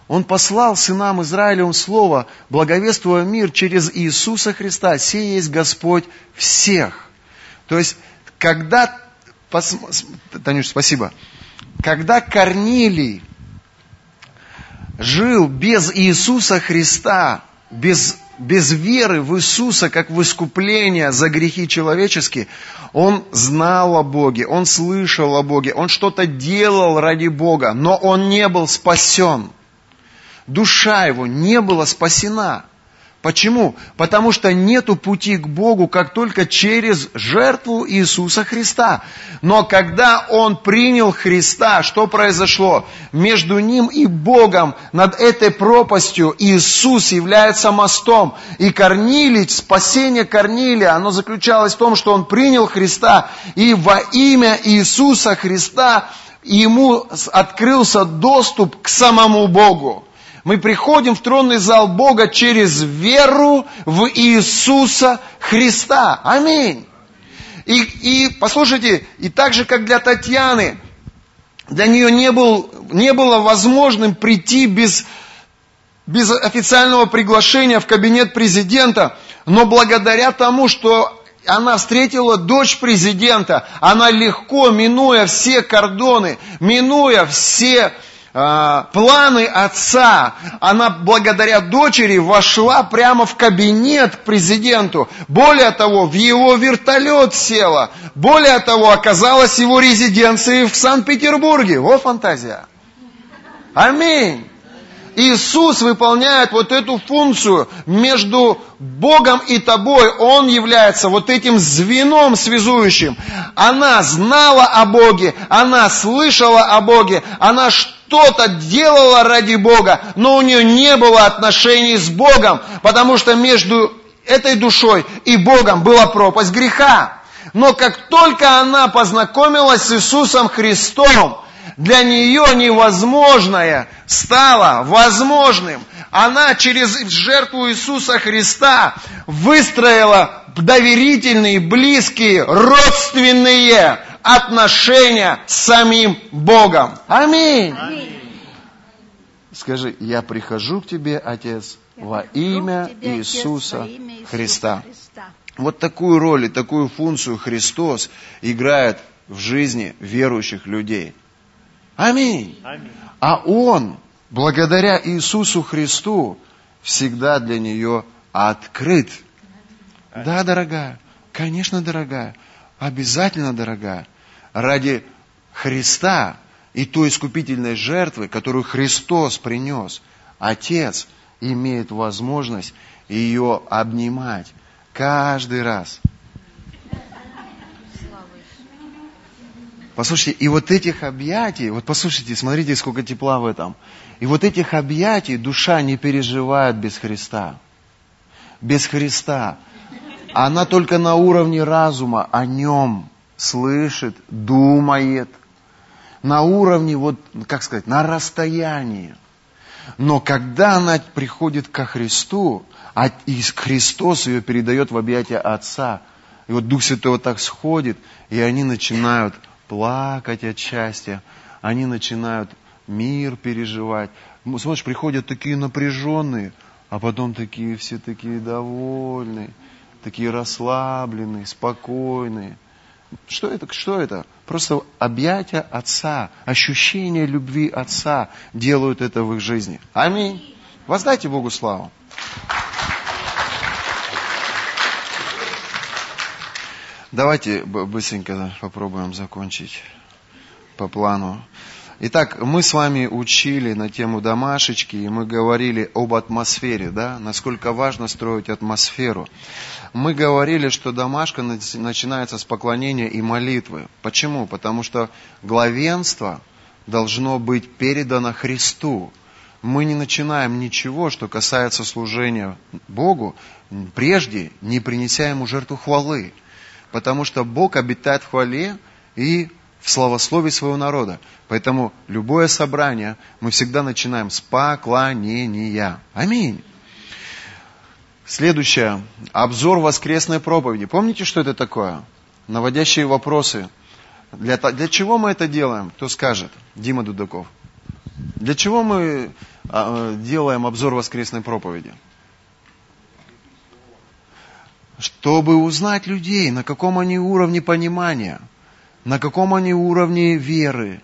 Он послал сынам Израилевым слово, благовествуя мир через Иисуса Христа. Сей есть Господь всех. То есть, когда, Танюш, спасибо, когда Корнилий жил без Иисуса Христа, без, без веры в Иисуса как в искупление за грехи человеческие, он знал о Боге, он слышал о Боге, он что-то делал ради Бога, но он не был спасен душа его не была спасена. Почему? Потому что нету пути к Богу, как только через жертву Иисуса Христа. Но когда он принял Христа, что произошло? Между ним и Богом над этой пропастью Иисус является мостом. И Корнилий, спасение Корнилия, оно заключалось в том, что он принял Христа, и во имя Иисуса Христа ему открылся доступ к самому Богу. Мы приходим в тронный зал Бога через веру в Иисуса Христа. Аминь. И, и послушайте, и так же, как для Татьяны, для нее не, был, не было возможным прийти без, без официального приглашения в кабинет президента, но благодаря тому, что она встретила дочь президента, она легко, минуя все кордоны, минуя все планы отца, она благодаря дочери вошла прямо в кабинет к президенту. Более того, в его вертолет села. Более того, оказалась его резиденцией в Санкт-Петербурге. Во фантазия. Аминь. Иисус выполняет вот эту функцию между Богом и тобой. Он является вот этим звеном связующим. Она знала о Боге, она слышала о Боге, она что-то делала ради Бога, но у нее не было отношений с Богом, потому что между этой душой и Богом была пропасть греха. Но как только она познакомилась с Иисусом Христом, для нее невозможное стало возможным. Она через жертву Иисуса Христа выстроила доверительные, близкие, родственные отношения с самим Богом. Аминь. Аминь. Скажи, я прихожу к тебе, Отец, во имя Иисуса Христа. Вот такую роль и такую функцию Христос играет в жизни верующих людей. Аминь. Аминь. А Он, благодаря Иисусу Христу, всегда для нее открыт. Да, дорогая, конечно, дорогая, обязательно, дорогая, ради Христа и той искупительной жертвы, которую Христос принес, Отец имеет возможность ее обнимать каждый раз – Послушайте, и вот этих объятий, вот послушайте, смотрите, сколько тепла в этом. И вот этих объятий душа не переживает без Христа. без Христа. Она только на уровне разума о нем слышит, думает. На уровне, вот, как сказать, на расстоянии. Но когда она приходит ко Христу, а Христос ее передает в объятия Отца, и вот Дух Святой вот так сходит, и они начинают плакать от счастья, они начинают мир переживать. Смотришь, приходят такие напряженные, а потом такие все такие довольные, такие расслабленные, спокойные. Что это? Что это? Просто объятия Отца, ощущение любви Отца делают это в их жизни. Аминь. Воздайте Богу славу. Давайте быстренько попробуем закончить по плану. Итак, мы с вами учили на тему домашечки, и мы говорили об атмосфере, да, насколько важно строить атмосферу. Мы говорили, что домашка начинается с поклонения и молитвы. Почему? Потому что главенство должно быть передано Христу. Мы не начинаем ничего, что касается служения Богу, прежде не принеся Ему жертву хвалы. Потому что Бог обитает в хвале и в славословии своего народа. Поэтому любое собрание мы всегда начинаем с поклонения. Аминь. Следующее. Обзор воскресной проповеди. Помните, что это такое? Наводящие вопросы. Для, для чего мы это делаем? Кто скажет? Дима Дудаков. Для чего мы а, делаем обзор воскресной проповеди? Чтобы узнать людей, на каком они уровне понимания – на каком они уровне веры,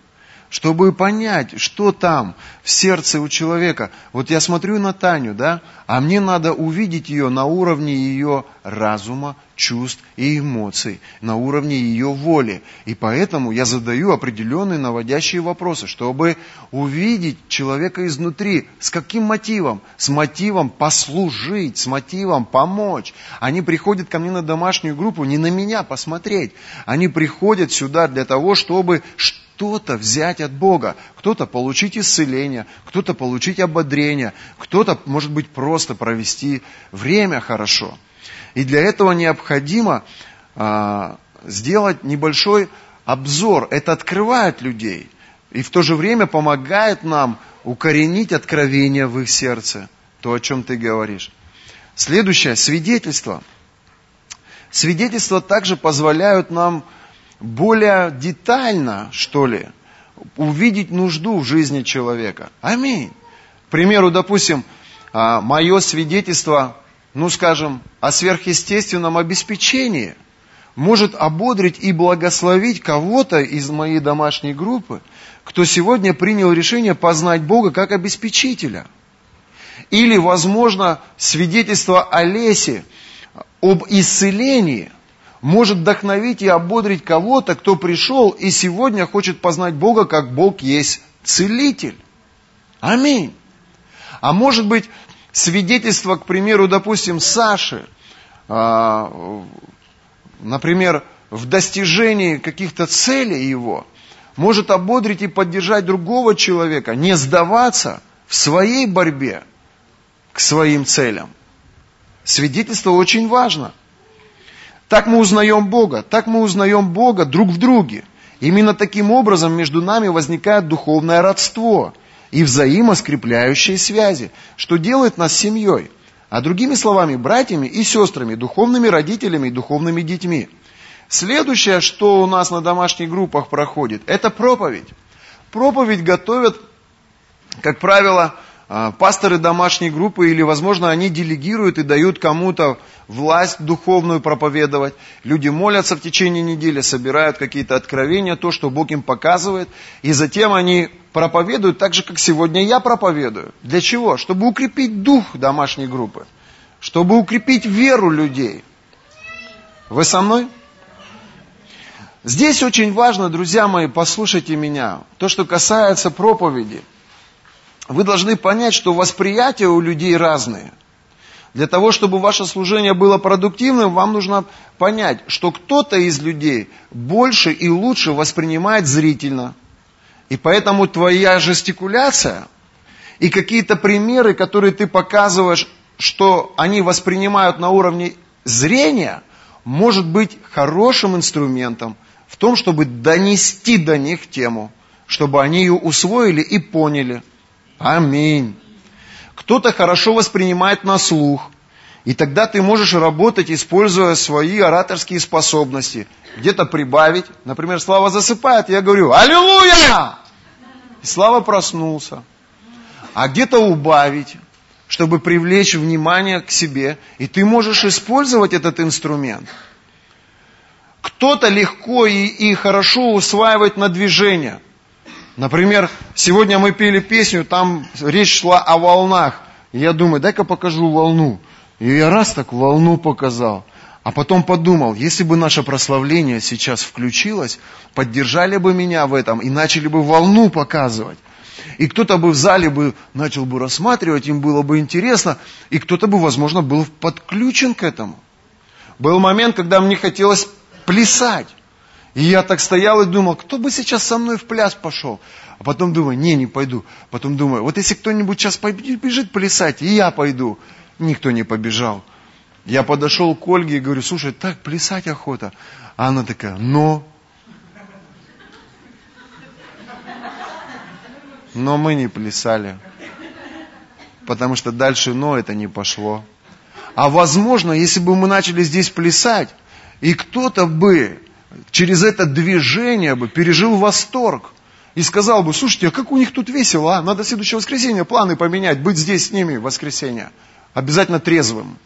чтобы понять, что там в сердце у человека. Вот я смотрю на Таню, да, а мне надо увидеть ее на уровне ее разума, чувств и эмоций, на уровне ее воли. И поэтому я задаю определенные наводящие вопросы, чтобы увидеть человека изнутри. С каким мотивом? С мотивом послужить, с мотивом помочь. Они приходят ко мне на домашнюю группу не на меня посмотреть. Они приходят сюда для того, чтобы что-то взять от Бога, кто-то получить исцеление, кто-то получить ободрение, кто-то, может быть, просто провести время хорошо. И для этого необходимо а, сделать небольшой обзор. Это открывает людей и в то же время помогает нам укоренить откровение в их сердце, то, о чем ты говоришь. Следующее, свидетельство. Свидетельства также позволяют нам более детально, что ли, увидеть нужду в жизни человека. Аминь. К примеру, допустим, а, мое свидетельство ну скажем, о сверхъестественном обеспечении может ободрить и благословить кого-то из моей домашней группы, кто сегодня принял решение познать Бога как обеспечителя. Или, возможно, свидетельство Олеси об исцелении может вдохновить и ободрить кого-то, кто пришел и сегодня хочет познать Бога, как Бог есть целитель. Аминь. А может быть, свидетельство, к примеру, допустим, Саши, а, например, в достижении каких-то целей его, может ободрить и поддержать другого человека, не сдаваться в своей борьбе к своим целям. Свидетельство очень важно. Так мы узнаем Бога, так мы узнаем Бога друг в друге. Именно таким образом между нами возникает духовное родство – и взаимоскрепляющие связи, что делает нас семьей, а другими словами, братьями и сестрами, духовными родителями и духовными детьми. Следующее, что у нас на домашних группах проходит, это проповедь. Проповедь готовят, как правило, пасторы домашней группы, или, возможно, они делегируют и дают кому-то власть духовную проповедовать. Люди молятся в течение недели, собирают какие-то откровения, то, что Бог им показывает, и затем они проповедуют так же, как сегодня я проповедую. Для чего? Чтобы укрепить дух домашней группы, чтобы укрепить веру людей. Вы со мной? Здесь очень важно, друзья мои, послушайте меня, то, что касается проповеди – вы должны понять, что восприятия у людей разные. Для того, чтобы ваше служение было продуктивным, вам нужно понять, что кто-то из людей больше и лучше воспринимает зрительно. И поэтому твоя жестикуляция и какие-то примеры, которые ты показываешь, что они воспринимают на уровне зрения, может быть хорошим инструментом в том, чтобы донести до них тему, чтобы они ее усвоили и поняли. Аминь. Кто-то хорошо воспринимает на слух, и тогда ты можешь работать, используя свои ораторские способности. Где-то прибавить. Например, Слава засыпает, я говорю «Аллилуйя!» И Слава проснулся. А где-то убавить, чтобы привлечь внимание к себе. И ты можешь использовать этот инструмент. Кто-то легко и, и хорошо усваивает на движение. Например, сегодня мы пели песню, там речь шла о волнах. И я думаю, дай-ка покажу волну. И я раз так волну показал. А потом подумал, если бы наше прославление сейчас включилось, поддержали бы меня в этом и начали бы волну показывать. И кто-то бы в зале бы начал бы рассматривать, им было бы интересно, и кто-то бы, возможно, был подключен к этому. Был момент, когда мне хотелось плясать. И я так стоял и думал, кто бы сейчас со мной в пляс пошел. А потом думаю, не, не пойду. Потом думаю, вот если кто-нибудь сейчас побежит плясать, и я пойду. Никто не побежал. Я подошел к Ольге и говорю, слушай, так плясать охота. А она такая, но... Но мы не плясали. Потому что дальше но это не пошло. А возможно, если бы мы начали здесь плясать, и кто-то бы через это движение бы пережил восторг. И сказал бы, слушайте, а как у них тут весело, а? Надо следующее воскресенье планы поменять, быть здесь с ними в воскресенье. Обязательно трезвым.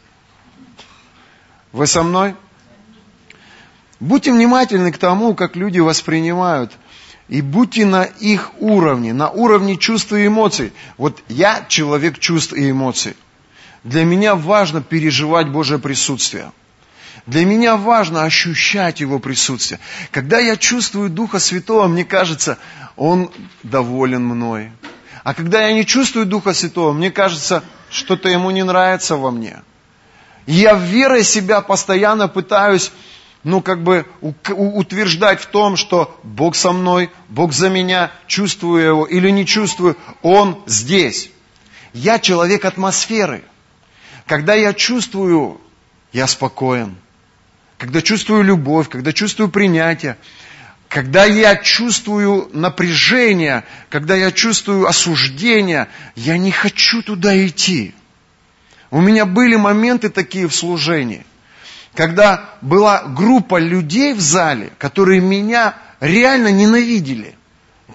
Вы со мной? Будьте внимательны к тому, как люди воспринимают. И будьте на их уровне, на уровне чувств и эмоций. Вот я человек чувств и эмоций. Для меня важно переживать Божье присутствие. Для меня важно ощущать Его присутствие. Когда я чувствую Духа Святого, мне кажется, Он доволен мной. А когда я не чувствую Духа Святого, мне кажется, что-то Ему не нравится во мне. И я верой себя постоянно пытаюсь, ну, как бы утверждать в том, что Бог со мной, Бог за меня, чувствую Его или не чувствую, Он здесь. Я человек атмосферы. Когда я чувствую, я спокоен когда чувствую любовь, когда чувствую принятие, когда я чувствую напряжение, когда я чувствую осуждение, я не хочу туда идти. У меня были моменты такие в служении, когда была группа людей в зале, которые меня реально ненавидели.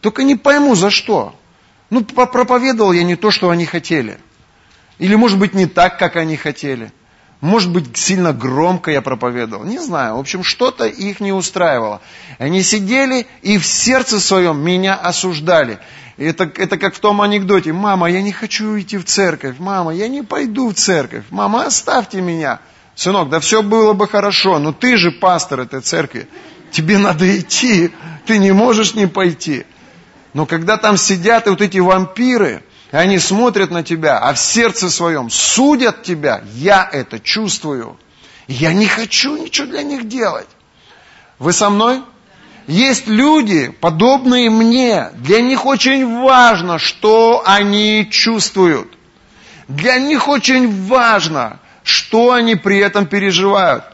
Только не пойму за что. Ну, проповедовал я не то, что они хотели. Или, может быть, не так, как они хотели. Может быть, сильно громко я проповедовал. Не знаю. В общем, что-то их не устраивало. Они сидели и в сердце своем меня осуждали. Это, это как в том анекдоте. Мама, я не хочу идти в церковь. Мама, я не пойду в церковь. Мама, оставьте меня. Сынок, да все было бы хорошо, но ты же пастор этой церкви. Тебе надо идти. Ты не можешь не пойти. Но когда там сидят и вот эти вампиры, и они смотрят на тебя, а в сердце своем судят тебя. Я это чувствую. Я не хочу ничего для них делать. Вы со мной? Есть люди, подобные мне. Для них очень важно, что они чувствуют. Для них очень важно, что они при этом переживают.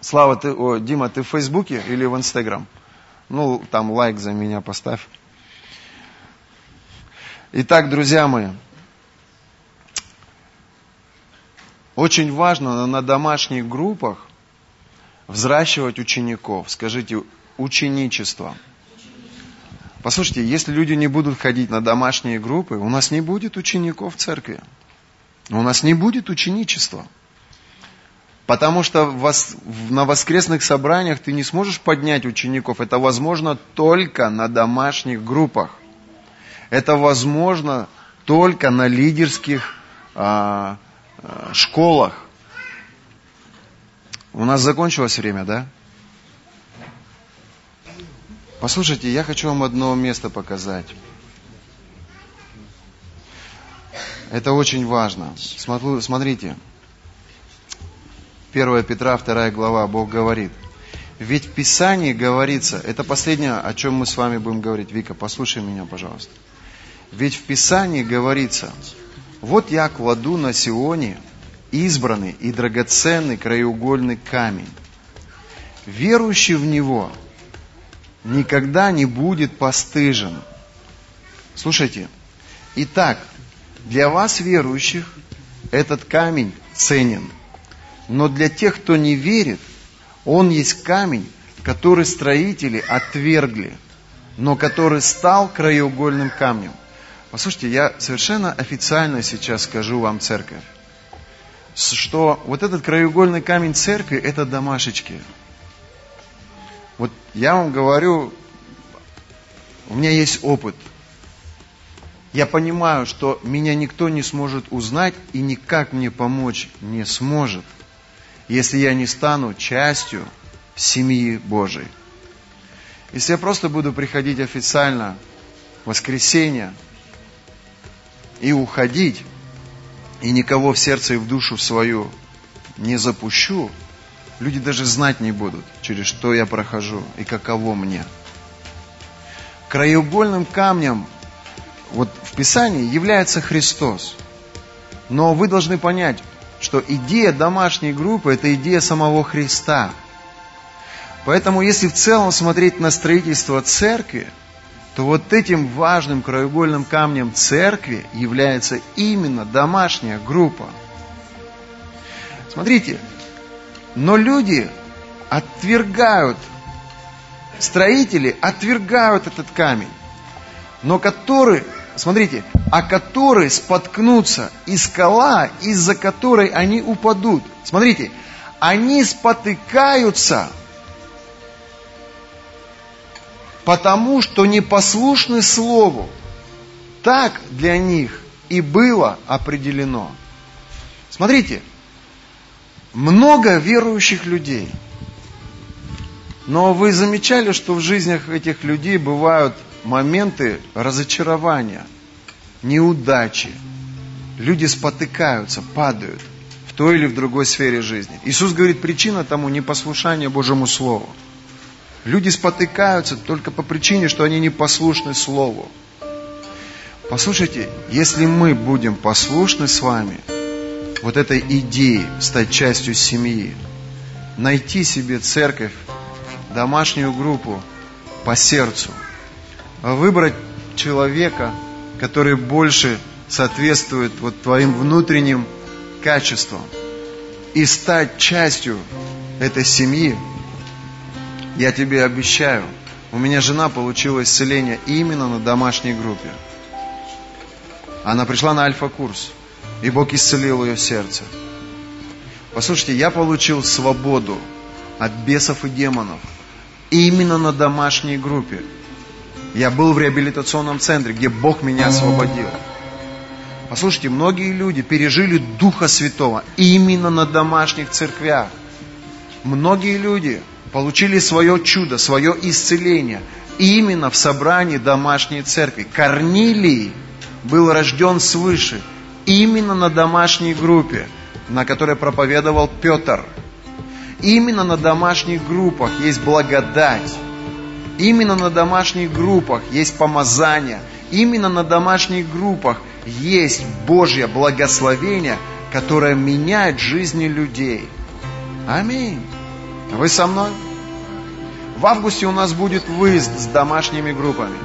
Слава, ты, о, Дима, ты в Фейсбуке или в Инстаграм? Ну, там лайк за меня поставь. Итак, друзья мои, очень важно на домашних группах взращивать учеников. Скажите, ученичество. Послушайте, если люди не будут ходить на домашние группы, у нас не будет учеников в церкви. У нас не будет ученичества. Потому что на воскресных собраниях ты не сможешь поднять учеников. Это возможно только на домашних группах. Это возможно только на лидерских а, а, школах. У нас закончилось время, да? Послушайте, я хочу вам одно место показать. Это очень важно. Смотрите. 1 Петра, 2 глава, Бог говорит. Ведь в Писании говорится, это последнее, о чем мы с вами будем говорить. Вика, послушай меня, пожалуйста. Ведь в Писании говорится, Вот я кладу на Сионе избранный и драгоценный краеугольный камень. Верующий в него никогда не будет постыжен. Слушайте, итак, для вас, верующих, этот камень ценен. Но для тех, кто не верит, он есть камень, который строители отвергли, но который стал краеугольным камнем. Послушайте, я совершенно официально сейчас скажу вам, церковь, что вот этот краеугольный камень церкви – это домашечки. Вот я вам говорю, у меня есть опыт. Я понимаю, что меня никто не сможет узнать и никак мне помочь не сможет, если я не стану частью семьи Божией. Если я просто буду приходить официально в воскресенье и уходить, и никого в сердце и в душу свою не запущу, люди даже знать не будут, через что я прохожу и каково мне. Краеугольным камнем вот в Писании является Христос. Но вы должны понять, что идея домашней группы – это идея самого Христа. Поэтому, если в целом смотреть на строительство церкви, то вот этим важным краеугольным камнем церкви является именно домашняя группа. Смотрите, но люди отвергают, строители отвергают этот камень, но который, смотрите, а которые споткнутся и скала, из-за которой они упадут. Смотрите, они спотыкаются – потому что непослушны Слову. Так для них и было определено. Смотрите, много верующих людей. Но вы замечали, что в жизнях этих людей бывают моменты разочарования, неудачи. Люди спотыкаются, падают в той или в другой сфере жизни. Иисус говорит, причина тому непослушание Божьему Слову. Люди спотыкаются только по причине, что они не послушны Слову. Послушайте, если мы будем послушны с вами вот этой идее стать частью семьи, найти себе церковь, домашнюю группу по сердцу, выбрать человека, который больше соответствует вот твоим внутренним качествам и стать частью этой семьи, я тебе обещаю, у меня жена получила исцеление именно на домашней группе. Она пришла на альфа-курс, и Бог исцелил ее сердце. Послушайте, я получил свободу от бесов и демонов именно на домашней группе. Я был в реабилитационном центре, где Бог меня освободил. Послушайте, многие люди пережили Духа Святого именно на домашних церквях. Многие люди получили свое чудо, свое исцеление именно в собрании домашней церкви. Корнилий был рожден свыше именно на домашней группе, на которой проповедовал Петр. Именно на домашних группах есть благодать. Именно на домашних группах есть помазание. Именно на домашних группах есть Божье благословение, которое меняет жизни людей. Аминь. Вы со мной? В августе у нас будет выезд с домашними группами.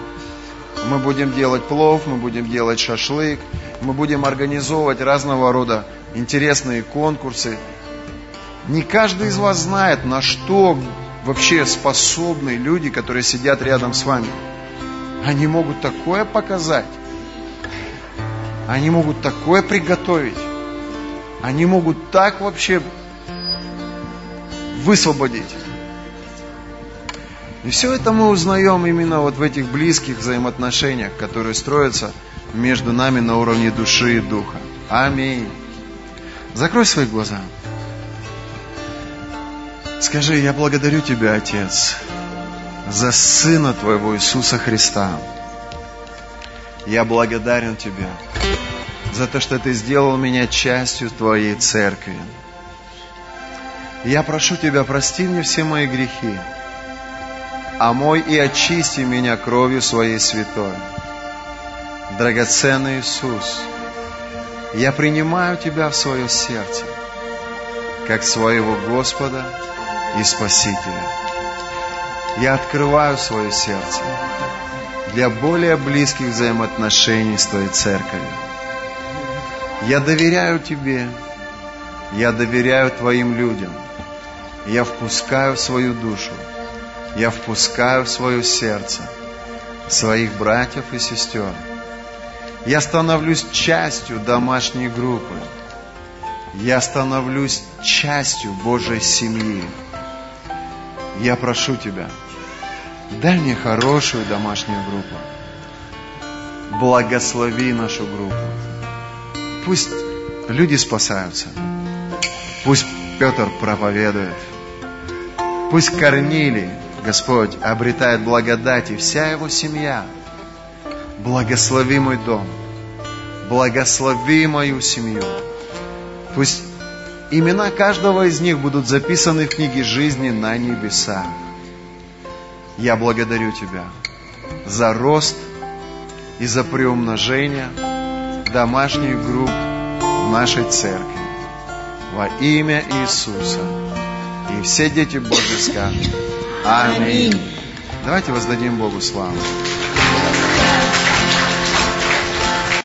Мы будем делать плов, мы будем делать шашлык, мы будем организовывать разного рода интересные конкурсы. Не каждый из вас знает, на что вообще способны люди, которые сидят рядом с вами. Они могут такое показать. Они могут такое приготовить. Они могут так вообще высвободить. И все это мы узнаем именно вот в этих близких взаимоотношениях, которые строятся между нами на уровне души и духа. Аминь. Закрой свои глаза. Скажи, я благодарю Тебя, Отец, за Сына Твоего Иисуса Христа. Я благодарен Тебе за то, что Ты сделал меня частью Твоей церкви. Я прошу Тебя, прости мне все мои грехи, омой и очисти меня кровью Своей святой. Драгоценный Иисус, Я принимаю Тебя в свое сердце, как своего Господа и Спасителя. Я открываю свое сердце для более близких взаимоотношений с Твоей Церковью. Я доверяю Тебе, я доверяю Твоим людям, я впускаю в свою душу, я впускаю в свое сердце своих братьев и сестер. Я становлюсь частью домашней группы. Я становлюсь частью Божьей семьи. Я прошу Тебя, дай мне хорошую домашнюю группу. Благослови нашу группу. Пусть люди спасаются. Пусть Петр проповедует. Пусть Корнилий, Господь, обретает благодать и вся его семья. Благослови мой дом. Благослови мою семью. Пусть имена каждого из них будут записаны в книге жизни на небесах. Я благодарю Тебя за рост и за приумножение домашних групп в нашей церкви. Во имя Иисуса. И все дети Божьи скажут. Аминь. Давайте воздадим Богу славу.